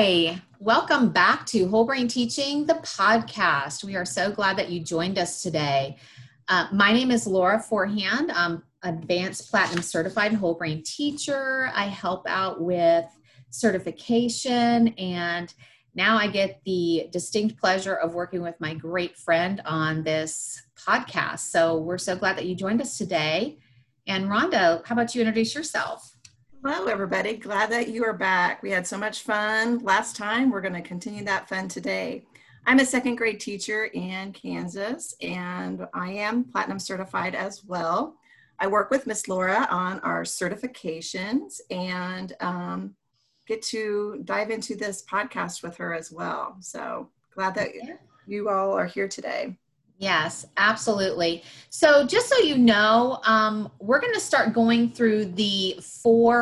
Hi, welcome back to Whole Brain Teaching, the podcast. We are so glad that you joined us today. Uh, my name is Laura Forehand. I'm advanced platinum certified whole brain teacher. I help out with certification and now I get the distinct pleasure of working with my great friend on this podcast. So we're so glad that you joined us today. And Rhonda, how about you introduce yourself? Hello, everybody. Glad that you are back. We had so much fun last time. We're going to continue that fun today. I'm a second grade teacher in Kansas, and I am platinum certified as well. I work with Miss Laura on our certifications and um, get to dive into this podcast with her as well. So glad that you all are here today. Yes, absolutely. So, just so you know, um, we're going to start going through the four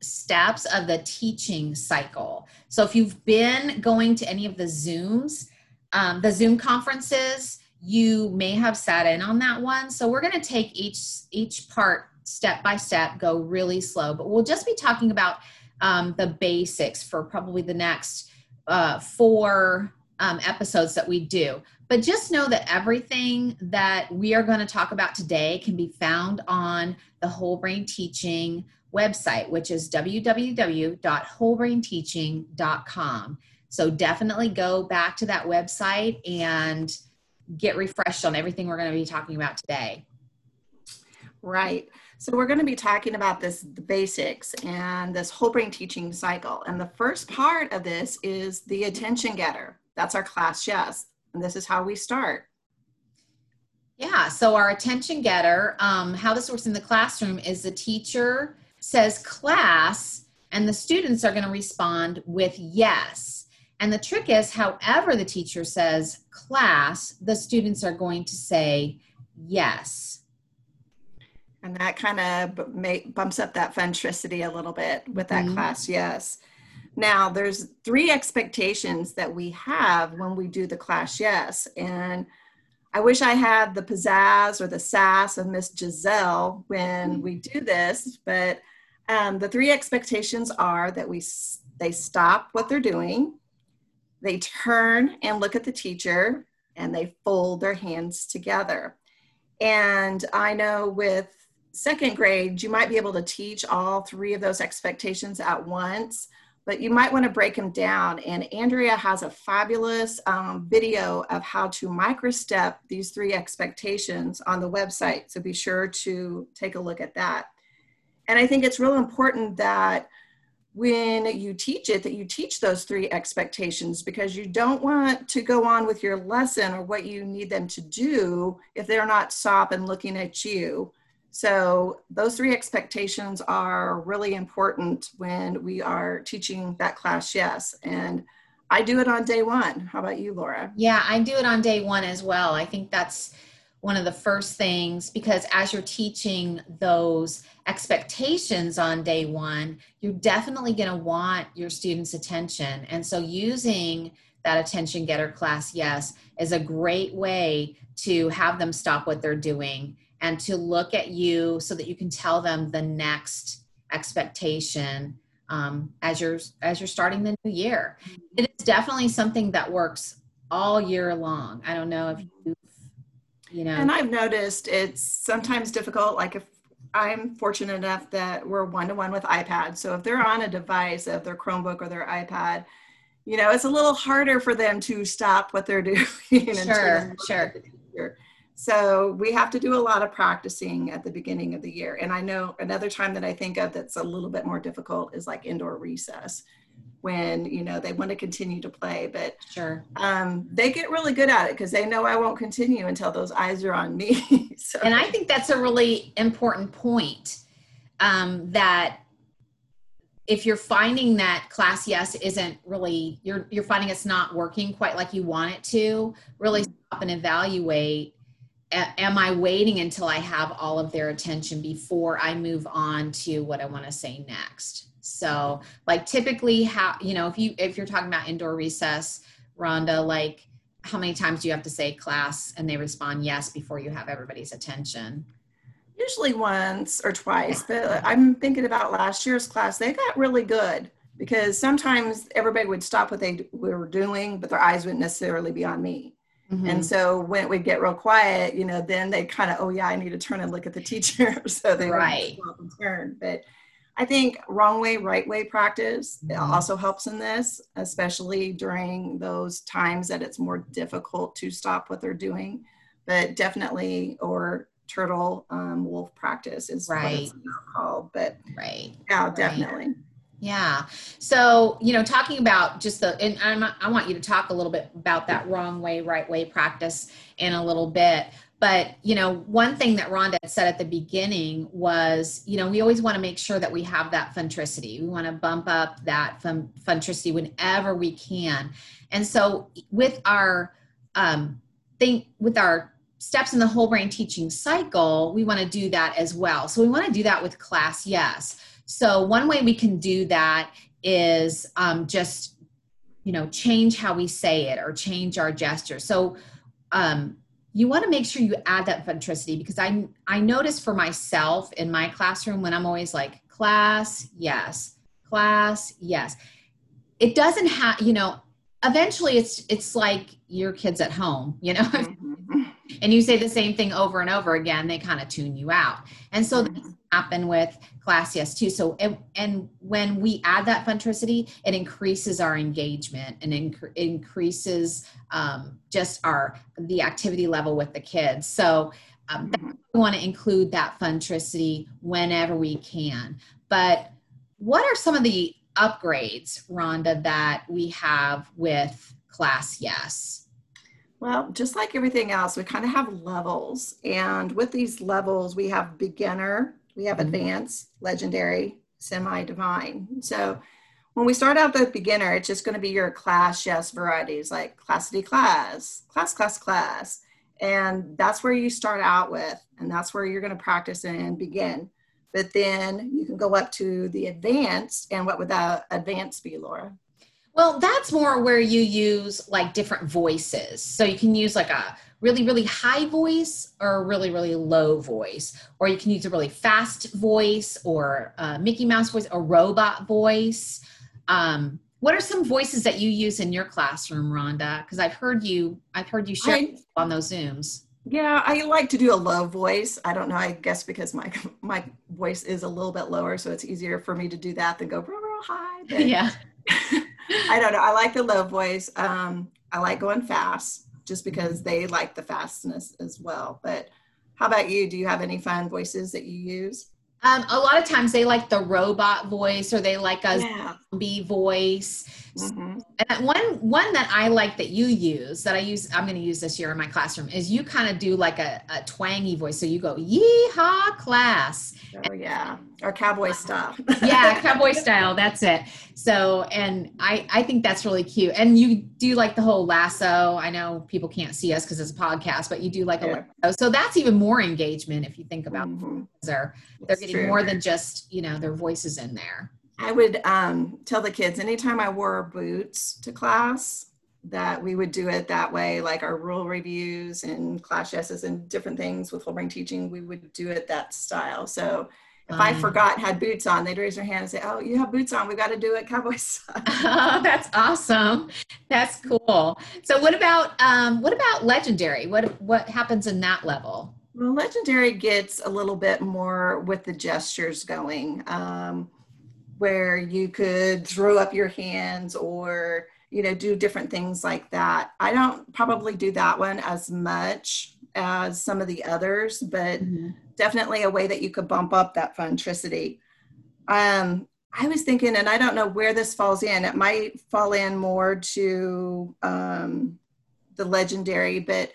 steps of the teaching cycle. So, if you've been going to any of the Zooms, um, the Zoom conferences, you may have sat in on that one. So, we're going to take each each part step by step, go really slow, but we'll just be talking about um, the basics for probably the next uh, four um, episodes that we do. But just know that everything that we are going to talk about today can be found on the Whole Brain Teaching website, which is www.wholebrainteaching.com. So definitely go back to that website and get refreshed on everything we're going to be talking about today. Right. So we're going to be talking about this the basics and this whole brain teaching cycle. And the first part of this is the attention getter. That's our class yes. And this is how we start. Yeah, so our attention getter, um, how this works in the classroom is the teacher says class, and the students are going to respond with yes. And the trick is, however, the teacher says class, the students are going to say yes. And that kind of bumps up that funtricity a little bit with that mm-hmm. class, yes. Now, there's three expectations that we have when we do the class yes. And I wish I had the pizzazz or the sass of Miss Giselle when we do this, but um, the three expectations are that we they stop what they're doing, they turn and look at the teacher, and they fold their hands together. And I know with second grade, you might be able to teach all three of those expectations at once but you might want to break them down. And Andrea has a fabulous um, video of how to microstep these three expectations on the website. So be sure to take a look at that. And I think it's real important that when you teach it that you teach those three expectations because you don't want to go on with your lesson or what you need them to do if they're not stop and looking at you so those three expectations are really important when we are teaching that class yes. And I do it on day one. How about you, Laura? Yeah, I do it on day one as well. I think that's one of the first things because as you're teaching those expectations on day one, you're definitely going to want your students' attention. And so using that attention getter class, yes, is a great way to have them stop what they're doing and to look at you so that you can tell them the next expectation um, as you're as you're starting the new year. Mm-hmm. It is definitely something that works all year long. I don't know if you you know. And I've noticed it's sometimes difficult. Like if I'm fortunate enough that we're one to one with iPad, so if they're on a device, of their Chromebook or their iPad, you know, it's a little harder for them to stop what they're doing. Sure, sure. So we have to do a lot of practicing at the beginning of the year. And I know another time that I think of that's a little bit more difficult is like indoor recess when you know they want to continue to play but sure um, they get really good at it because they know i won't continue until those eyes are on me so. and i think that's a really important point um, that if you're finding that class yes isn't really you're you're finding it's not working quite like you want it to really mm-hmm. stop and evaluate am I waiting until I have all of their attention before I move on to what I want to say next? So, like typically, how you know if you if you're talking about indoor recess, Rhonda, like how many times do you have to say class and they respond yes before you have everybody's attention? Usually once or twice. But I'm thinking about last year's class; they got really good because sometimes everybody would stop what they were doing, but their eyes wouldn't necessarily be on me. Mm-hmm. And so when it would get real quiet, you know, then they kind of, oh yeah, I need to turn and look at the teacher. so they right. would turn. But I think wrong way, right way practice mm-hmm. also helps in this, especially during those times that it's more difficult to stop what they're doing. But definitely, or turtle um, wolf practice is right. what it's called. But right, yeah, definitely. Yeah. So, you know, talking about just the, and I'm, I want you to talk a little bit about that wrong way, right way practice in a little bit. But, you know, one thing that Rhonda said at the beginning was, you know, we always want to make sure that we have that funtricity. We want to bump up that fun, funtricity whenever we can. And so with our, um, think with our steps in the whole brain teaching cycle, we want to do that as well. So we want to do that with class, yes. So one way we can do that is um, just, you know, change how we say it or change our gesture. So um, you want to make sure you add that funtricity because I I notice for myself in my classroom when I'm always like class, yes, class, yes. It doesn't have, you know, eventually it's it's like your kids at home, you know. Mm-hmm. and you say the same thing over and over again, they kind of tune you out. And so mm-hmm happen with class yes too. So and, and when we add that funtricity it increases our engagement and inc- increases um, just our the activity level with the kids. So um, we want to include that funtricity whenever we can. But what are some of the upgrades rhonda that we have with class yes well, just like everything else, we kind of have levels. And with these levels, we have beginner, we have mm-hmm. advanced, legendary, semi divine. So when we start out the beginner, it's just going to be your class yes varieties like classity class, class, class, class. And that's where you start out with, and that's where you're going to practice and begin. But then you can go up to the advanced. And what would that advanced be, Laura? Well, that's more where you use like different voices. So you can use like a really, really high voice or a really, really low voice. Or you can use a really fast voice or a Mickey Mouse voice, a robot voice. Um, what are some voices that you use in your classroom, Rhonda? Because I've heard you, I've heard you share I, on those Zooms. Yeah, I like to do a low voice. I don't know. I guess because my my voice is a little bit lower, so it's easier for me to do that than go real, real high. But yeah. I don't know. I like the low voice. Um, I like going fast just because they like the fastness as well. But how about you? Do you have any fun voices that you use? Um, a lot of times they like the robot voice or they like a yeah. zombie voice. Mm-hmm. And one one that I like that you use that I use I'm going to use this year in my classroom is you kind of do like a, a twangy voice. So you go yeehaw class. Oh yeah, or cowboy style. yeah, cowboy style. That's it. So and I I think that's really cute. And you do like the whole lasso. I know people can't see us because it's a podcast, but you do like yeah. a lasso. So that's even more engagement if you think about mm-hmm. they're they're getting true. more than just you know their voices in there. I would um, tell the kids anytime I wore boots to class that we would do it that way, like our rule reviews and class yeses and different things with whole brain teaching, we would do it that style. So if um, I forgot had boots on, they'd raise their hand and say, "Oh, you have boots on. We've got to do it cowboy style." oh, that's awesome. That's cool. So what about um, what about legendary? What what happens in that level? Well, legendary gets a little bit more with the gestures going. Um, where you could throw up your hands or you know do different things like that i don't probably do that one as much as some of the others but mm-hmm. definitely a way that you could bump up that funtricity um, i was thinking and i don't know where this falls in it might fall in more to um, the legendary but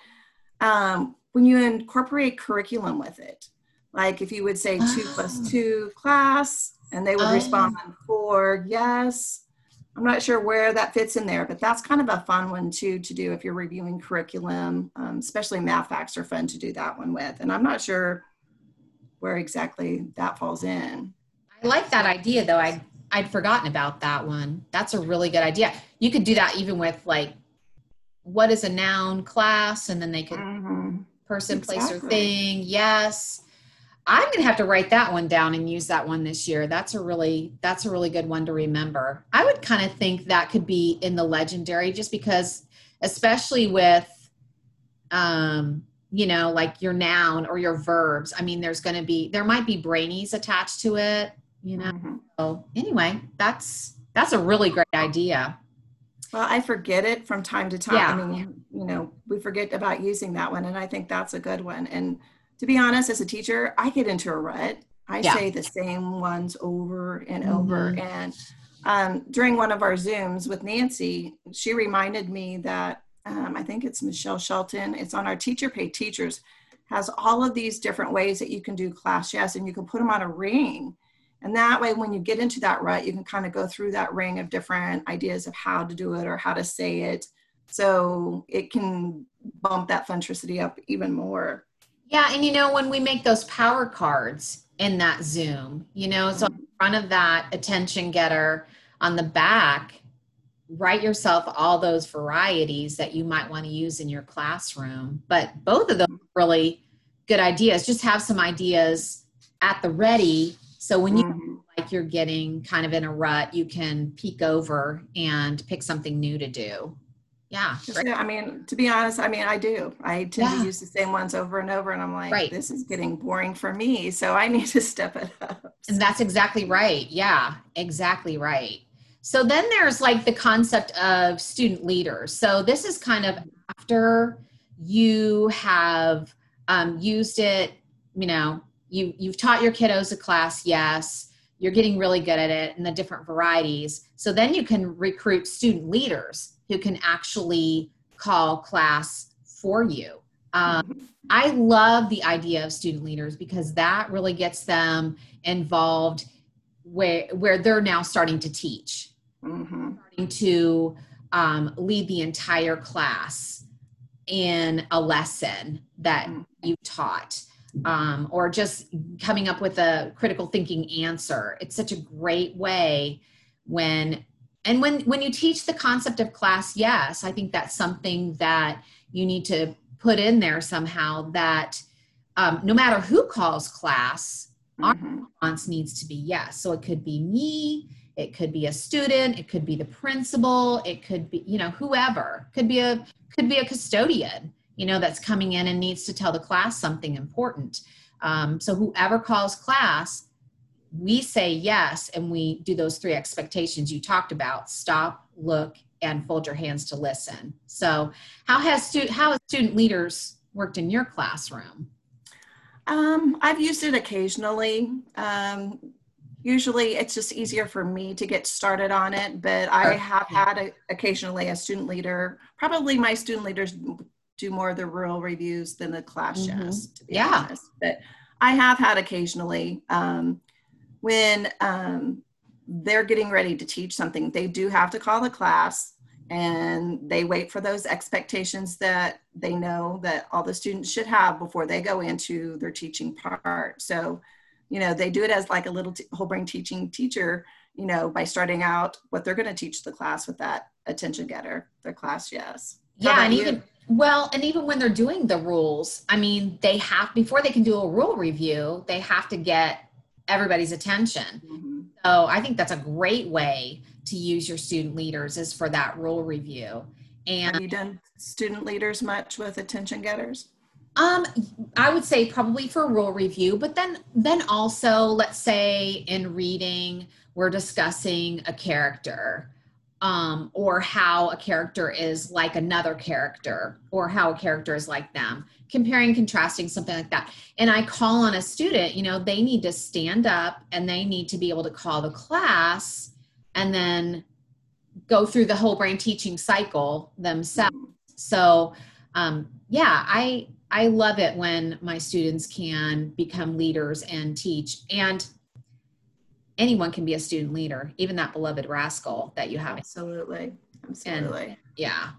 um, when you incorporate curriculum with it like if you would say two oh. two class and they would oh. respond for yes. I'm not sure where that fits in there, but that's kind of a fun one too to do if you're reviewing curriculum, um, especially math facts are fun to do that one with. And I'm not sure where exactly that falls in. I like that idea though. I I'd forgotten about that one. That's a really good idea. You could do that even with like what is a noun class and then they could mm-hmm. person, exactly. place, or thing. Yes. I'm going to have to write that one down and use that one this year. That's a really that's a really good one to remember. I would kind of think that could be in the legendary just because especially with um you know like your noun or your verbs. I mean there's going to be there might be brainies attached to it, you know. Mm-hmm. So anyway, that's that's a really great idea. Well, I forget it from time to time. Yeah. I mean, you know, we forget about using that one and I think that's a good one. And to be honest, as a teacher, I get into a rut. I yeah. say the same ones over and mm-hmm. over. And um, during one of our Zooms with Nancy, she reminded me that um, I think it's Michelle Shelton, it's on our Teacher Pay Teachers, has all of these different ways that you can do class yes, and you can put them on a ring. And that way, when you get into that rut, you can kind of go through that ring of different ideas of how to do it or how to say it. So it can bump that funtricity up even more. Yeah, and you know, when we make those power cards in that Zoom, you know, so in front of that attention getter on the back, write yourself all those varieties that you might want to use in your classroom. But both of them really good ideas. Just have some ideas at the ready. So when you mm-hmm. like you're getting kind of in a rut, you can peek over and pick something new to do yeah i mean to be honest i mean i do. I tend yeah. to use the same ones over and over and i'm like right. this is getting boring for me so i need to step it up. And that's exactly right. Yeah exactly right. So then there's like the concept of student leaders. So this is kind of after you have um, used it you know you you've taught your kiddos a class yes you're getting really good at it and the different varieties. So then you can recruit student leaders who can actually call class for you. Um, mm-hmm. I love the idea of student leaders because that really gets them involved where where they're now starting to teach, mm-hmm. starting to um, lead the entire class in a lesson that mm-hmm. you taught. Um, or just coming up with a critical thinking answer. It's such a great way when and when when you teach the concept of class yes i think that's something that you need to put in there somehow that um, no matter who calls class mm-hmm. our response needs to be yes. So it could be me it could be a student it could be the principal it could be you know whoever. Could be a could be a custodian you know that's coming in and needs to tell the class something important. Um, so whoever calls class we say yes and we do those three expectations you talked about stop look and fold your hands to listen. So how has stu- how has student leaders worked in your classroom? Um, i've used it occasionally. Um, usually it's just easier for me to get started on it but i have had a, occasionally a student leader probably my student leaders do more of the rule reviews than the class mm-hmm. yes to be yeah. honest but i have had occasionally. Um, when um, they're getting ready to teach something, they do have to call the class and they wait for those expectations that they know that all the students should have before they go into their teaching part. So, you know, they do it as like a little t- whole brain teaching teacher, you know, by starting out what they're going to teach the class with that attention getter, their class, yes. yeah, and you? even well, and even when they're doing the rules, I mean, they have before they can do a rule review, they have to get everybody's attention. Mm-hmm. So I think that's a great way to use your student leaders is for that rule review. And have you done student leaders much with attention getters? Um, I would say probably for rule review, but then then also let's say in reading we're discussing a character um, or how a character is like another character or how a character is like them comparing contrasting something like that. And i call on a student you know they need to stand up and they need to be able to call the class and then go through the whole brain teaching cycle themselves. So um, yeah i i love it when my students can become leaders and teach. And anyone can be a student leader, even that beloved rascal that you have. Absolutely. Absolutely. And, yeah.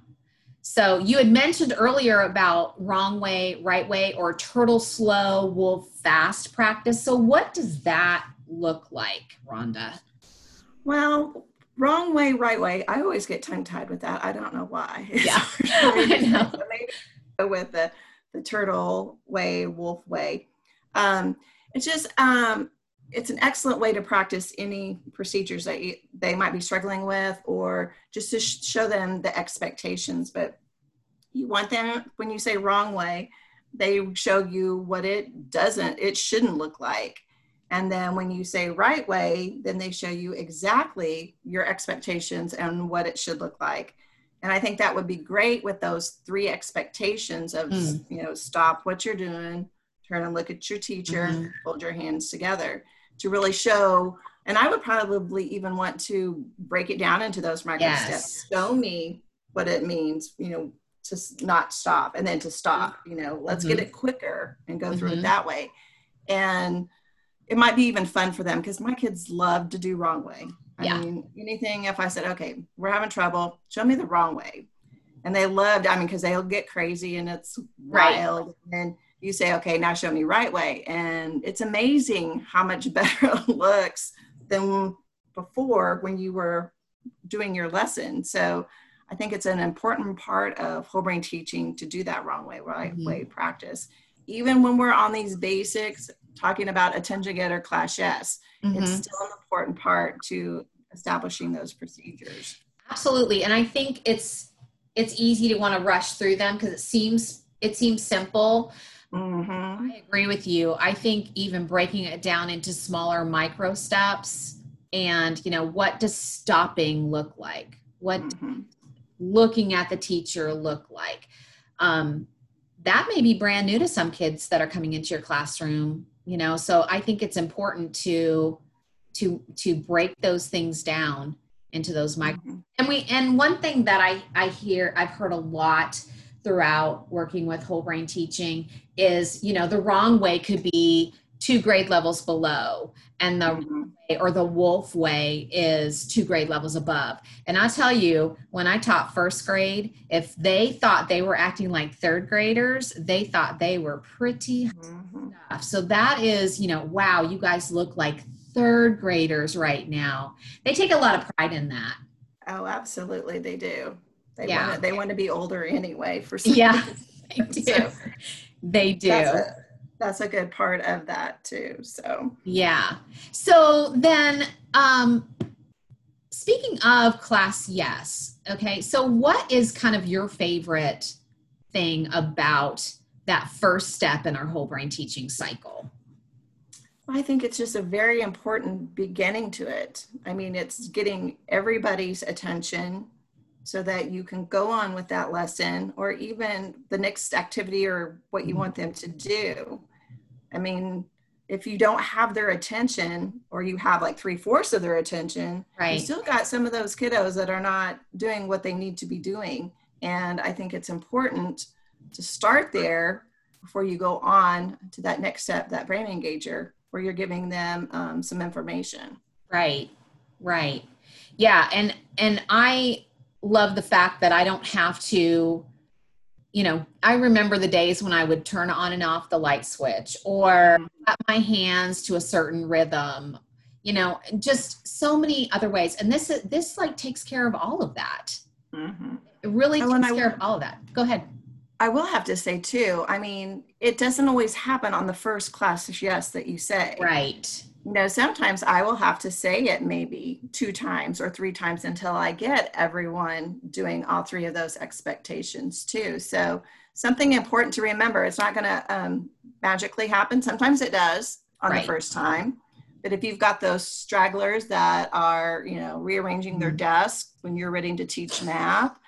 So you had mentioned earlier about wrong way, right way, or turtle slow, wolf fast practice. So what does that look like, Rhonda? Well, wrong way, right way. I always get tongue tied with that. I don't know why. Yeah. I know. with the, the turtle way, wolf way. Um, It's just um, it's an excellent way to practice any procedures that you, they might be struggling with, or just to sh- show them the expectations. But you want them when you say wrong way, they show you what it doesn't, it shouldn't look like. And then when you say right way, then they show you exactly your expectations and what it should look like. And I think that would be great with those three expectations of, mm. you know, stop what you're doing, turn and look at your teacher, mm-hmm. hold your hands together to really show. And I would probably even want to break it down into those micro yes. steps. Show me what it means, you know, to not stop and then to stop, you know, let's mm-hmm. get it quicker and go through mm-hmm. it that way. And it might be even fun for them because my kids love to do wrong way. I yeah. mean, anything, if I said, okay, we're having trouble, show me the wrong way. And they loved, I mean, because they'll get crazy and it's right. wild. And you say, okay, now show me right way. And it's amazing how much better it looks than before when you were doing your lesson. So I think it's an important part of whole brain teaching to do that wrong way, right mm-hmm. way practice. Even when we're on these basics, talking about attention getter class yes, mm-hmm. it's still an important part to establishing those procedures. Absolutely. And I think it's it's easy to want to rush through them because it seems it seems simple. Mm-hmm. I agree with you. I think even breaking it down into smaller micro steps and you know what does stopping look like? What mm-hmm looking at the teacher look like? Um, that may be brand new to some kids that are coming into your classroom, you know. So I think it's important to to to break those things down into those micro. Mm-hmm. And we and one thing that I I hear I've heard a lot throughout working with whole brain teaching is you know the wrong way could be two grade levels below and the mm-hmm. or the wolf way is two grade levels above. And i tell you when i taught first grade if they thought they were acting like third graders they thought they were pretty mm-hmm. tough so that is you know wow you guys look like third graders right now. They take a lot of pride in that. Oh absolutely they do they yeah. want to, they want to be older anyway for some yeah. they do. So they do. that's a good part of that too so. Yeah. So then um speaking of class yes okay so what is kind of your favorite thing about that first step in our whole brain teaching cycle? I think it's just a very important beginning to it. I mean, it's getting everybody's attention so that you can go on with that lesson or even the next activity or what you mm-hmm. want them to do. I mean, if you don't have their attention or you have like three fourths of their attention, right. you still got some of those kiddos that are not doing what they need to be doing. And I think it's important to start there before you go on to that next step, that brain engager, where you're giving them um, some information. Right, right. Yeah. And, and I love the fact that I don't have to you know, I remember the days when I would turn on and off the light switch or put my hands to a certain rhythm, you know, just so many other ways. And this is this like takes care of all of that. Mm-hmm. It really oh, takes care of all of that. Go ahead. I will have to say too. I mean, it doesn't always happen on the first class yes that you say. Right you know, sometimes I will have to say it maybe two times or three times until I get everyone doing all three of those expectations too. So, something important to remember it's not going to um, magically happen. Sometimes it does on right. the first time. But if you've got those stragglers that are, you know, rearranging their mm-hmm. desk when you're ready to teach math,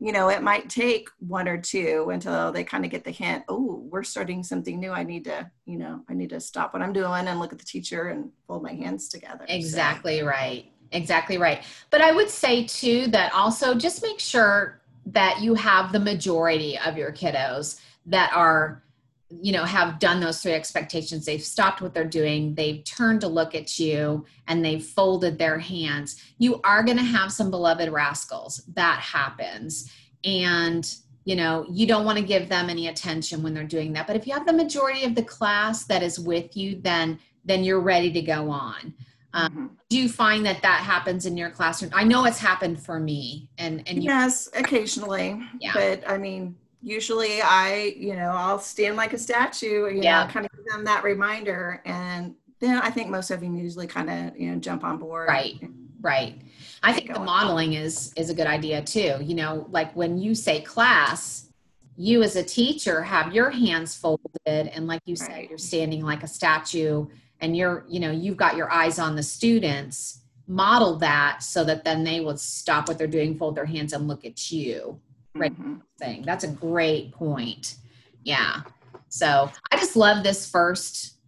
you know, it might take one or two until they kind of get the hint, oh, we're starting something new. I need to, you know, I need to stop what I'm doing and look at the teacher and fold my hands together. Exactly so. right. Exactly right. But I would say too that also just make sure that you have the majority of your kiddos that are you know have done those three expectations. They've stopped what they're doing. They've turned to look at you and they've folded their hands. You are going to have some beloved rascals. That happens. And you know you don't want to give them any attention when they're doing that. But if you have the majority of the class that is with you then then you're ready to go on. Um, mm-hmm. do you find that that happens in your classroom? I know it's happened for me and and you- yes occasionally. Yeah. but i mean usually I, you know, I'll stand like a statue, you yeah. know, kind of give them that reminder and then I think most of them usually kind of you know jump on board. Right, right. I think the modeling is is a good idea too. You know, like when you say class, you as a teacher have your hands folded, and like you said, you're standing like a statue, and you're you know you've got your eyes on the students. Model that so that then they will stop what they're doing, fold their hands, and look at you. Right, mm-hmm. thing. That's a great point. Yeah. So I just love this first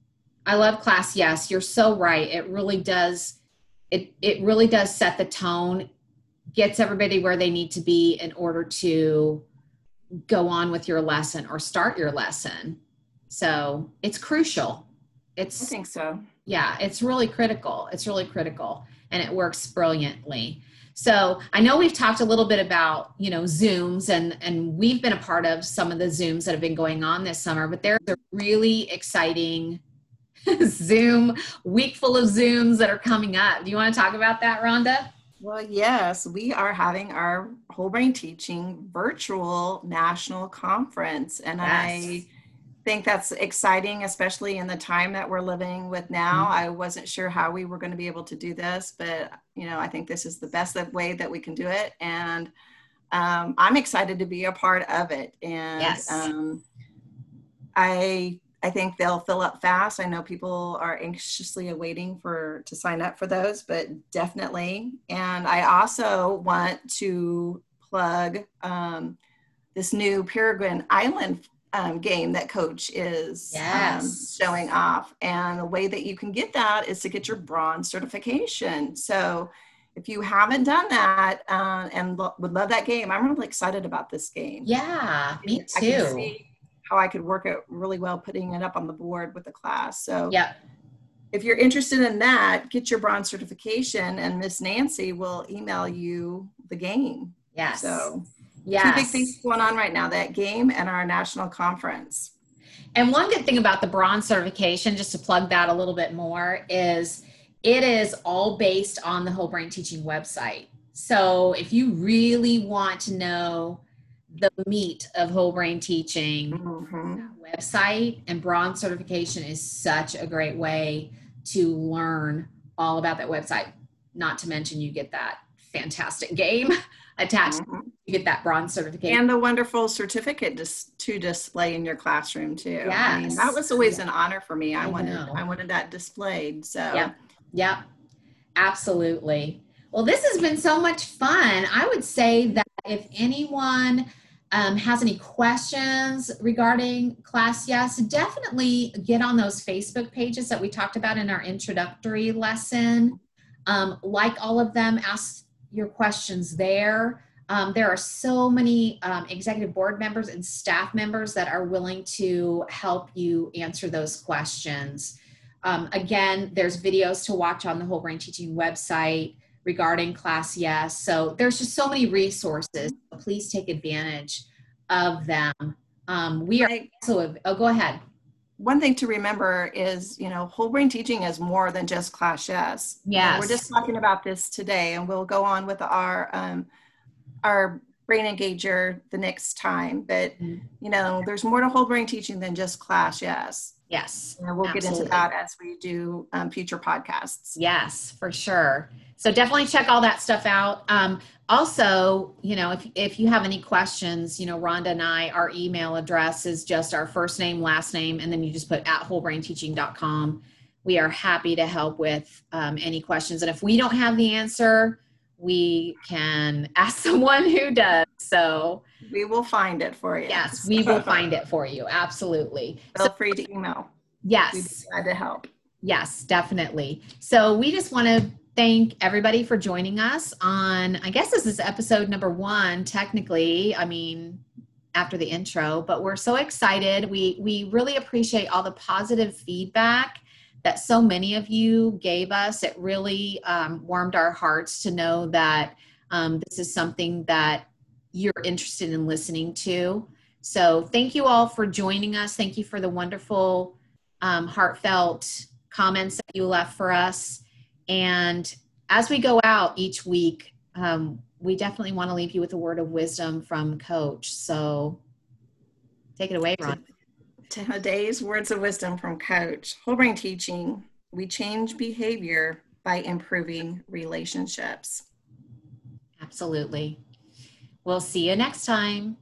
I love class. Yes, you're so right. It really does. It it really does set the tone, gets everybody where they need to be in order to go on with your lesson or start your lesson. So it's crucial. It's I think so. Yeah, it's really critical. It's really critical, and it works brilliantly. So I know we've talked a little bit about you know Zooms, and and we've been a part of some of the Zooms that have been going on this summer. But there's a really exciting Zoom, week full of Zooms that are coming up. Do you want to talk about that, Rhonda? Well, yes, we are having our whole brain teaching virtual national conference. And yes. I think that's exciting, especially in the time that we're living with now. Mm-hmm. I wasn't sure how we were going to be able to do this, but you know, I think this is the best way that we can do it. And um, I'm excited to be a part of it. And yes. um, I I think they'll fill up fast. I know people are anxiously awaiting for to sign up for those, but definitely. And I also want to plug um, this new Peregrine Island um, game that Coach is um, yes. um, showing off. And the way that you can get that is to get your bronze certification. So if you haven't done that uh, and lo- would love that game, I'm really excited about this game. Yeah, me too how I could work it really well putting it up on the board with the class. So yeah. If you're interested in that, get your bronze certification and Miss Nancy will email you the game. Yes. So yes. two big things going on right now, that game and our national conference. And one good thing about the bronze certification, just to plug that a little bit more, is it is all based on the whole brain teaching website. So if you really want to know the meat of whole brain teaching mm-hmm. website and bronze certification is such a great way to learn all about that website not to mention you get that fantastic game attached mm-hmm. You get that bronze certificate. And the wonderful certificate just to display in your classroom too. Yes. I mean, that was always an honor for me. I, I wanted know. i wanted that displayed so. Yeah yeah absolutely. Well this has been so much fun. I would say that if anyone um, has any questions regarding class yes definitely get on those facebook pages that we talked about in our introductory lesson. Um, like all of them ask your questions there um, there are so many um, executive board members and staff members that are willing to help you answer those questions. Um, again there's videos to watch on the whole brain teaching website regarding class yes. So there's just so many resources please take advantage of them. Um, we are also oh go ahead. One thing to remember is you know whole brain teaching is more than just class yes. Yeah we're just talking about this today and we'll go on with our um, our brain engager the next time but mm-hmm. you know there's more to whole brain teaching than just class yes yes and we'll absolutely. get into that as we do um, future podcasts yes for sure so definitely check all that stuff out. Um, also, you know, if, if you have any questions, you know, Rhonda and I, our email address is just our first name, last name, and then you just put at wholebrainteaching.com. We are happy to help with um, any questions. And if we don't have the answer, we can ask someone who does. So we will find it for you. Yes, we will find it for you. Absolutely. Feel so, free to email. Yes. We'd be glad to help. Yes, definitely. So we just want to thank everybody for joining us on, I guess this is episode number one, technically. I mean, after the intro, but we're so excited. We we really appreciate all the positive feedback that so many of you gave us. It really um, warmed our hearts to know that um, this is something that you're interested in listening to. So thank you all for joining us. Thank you for the wonderful, um, heartfelt comments that you left for us. And as we go out each week, um, we definitely want to leave you with a word of wisdom from Coach. So take it away, Ron. Today's words of wisdom from Coach Whole Brain Teaching. We change behavior by improving relationships. Absolutely. We'll see you next time.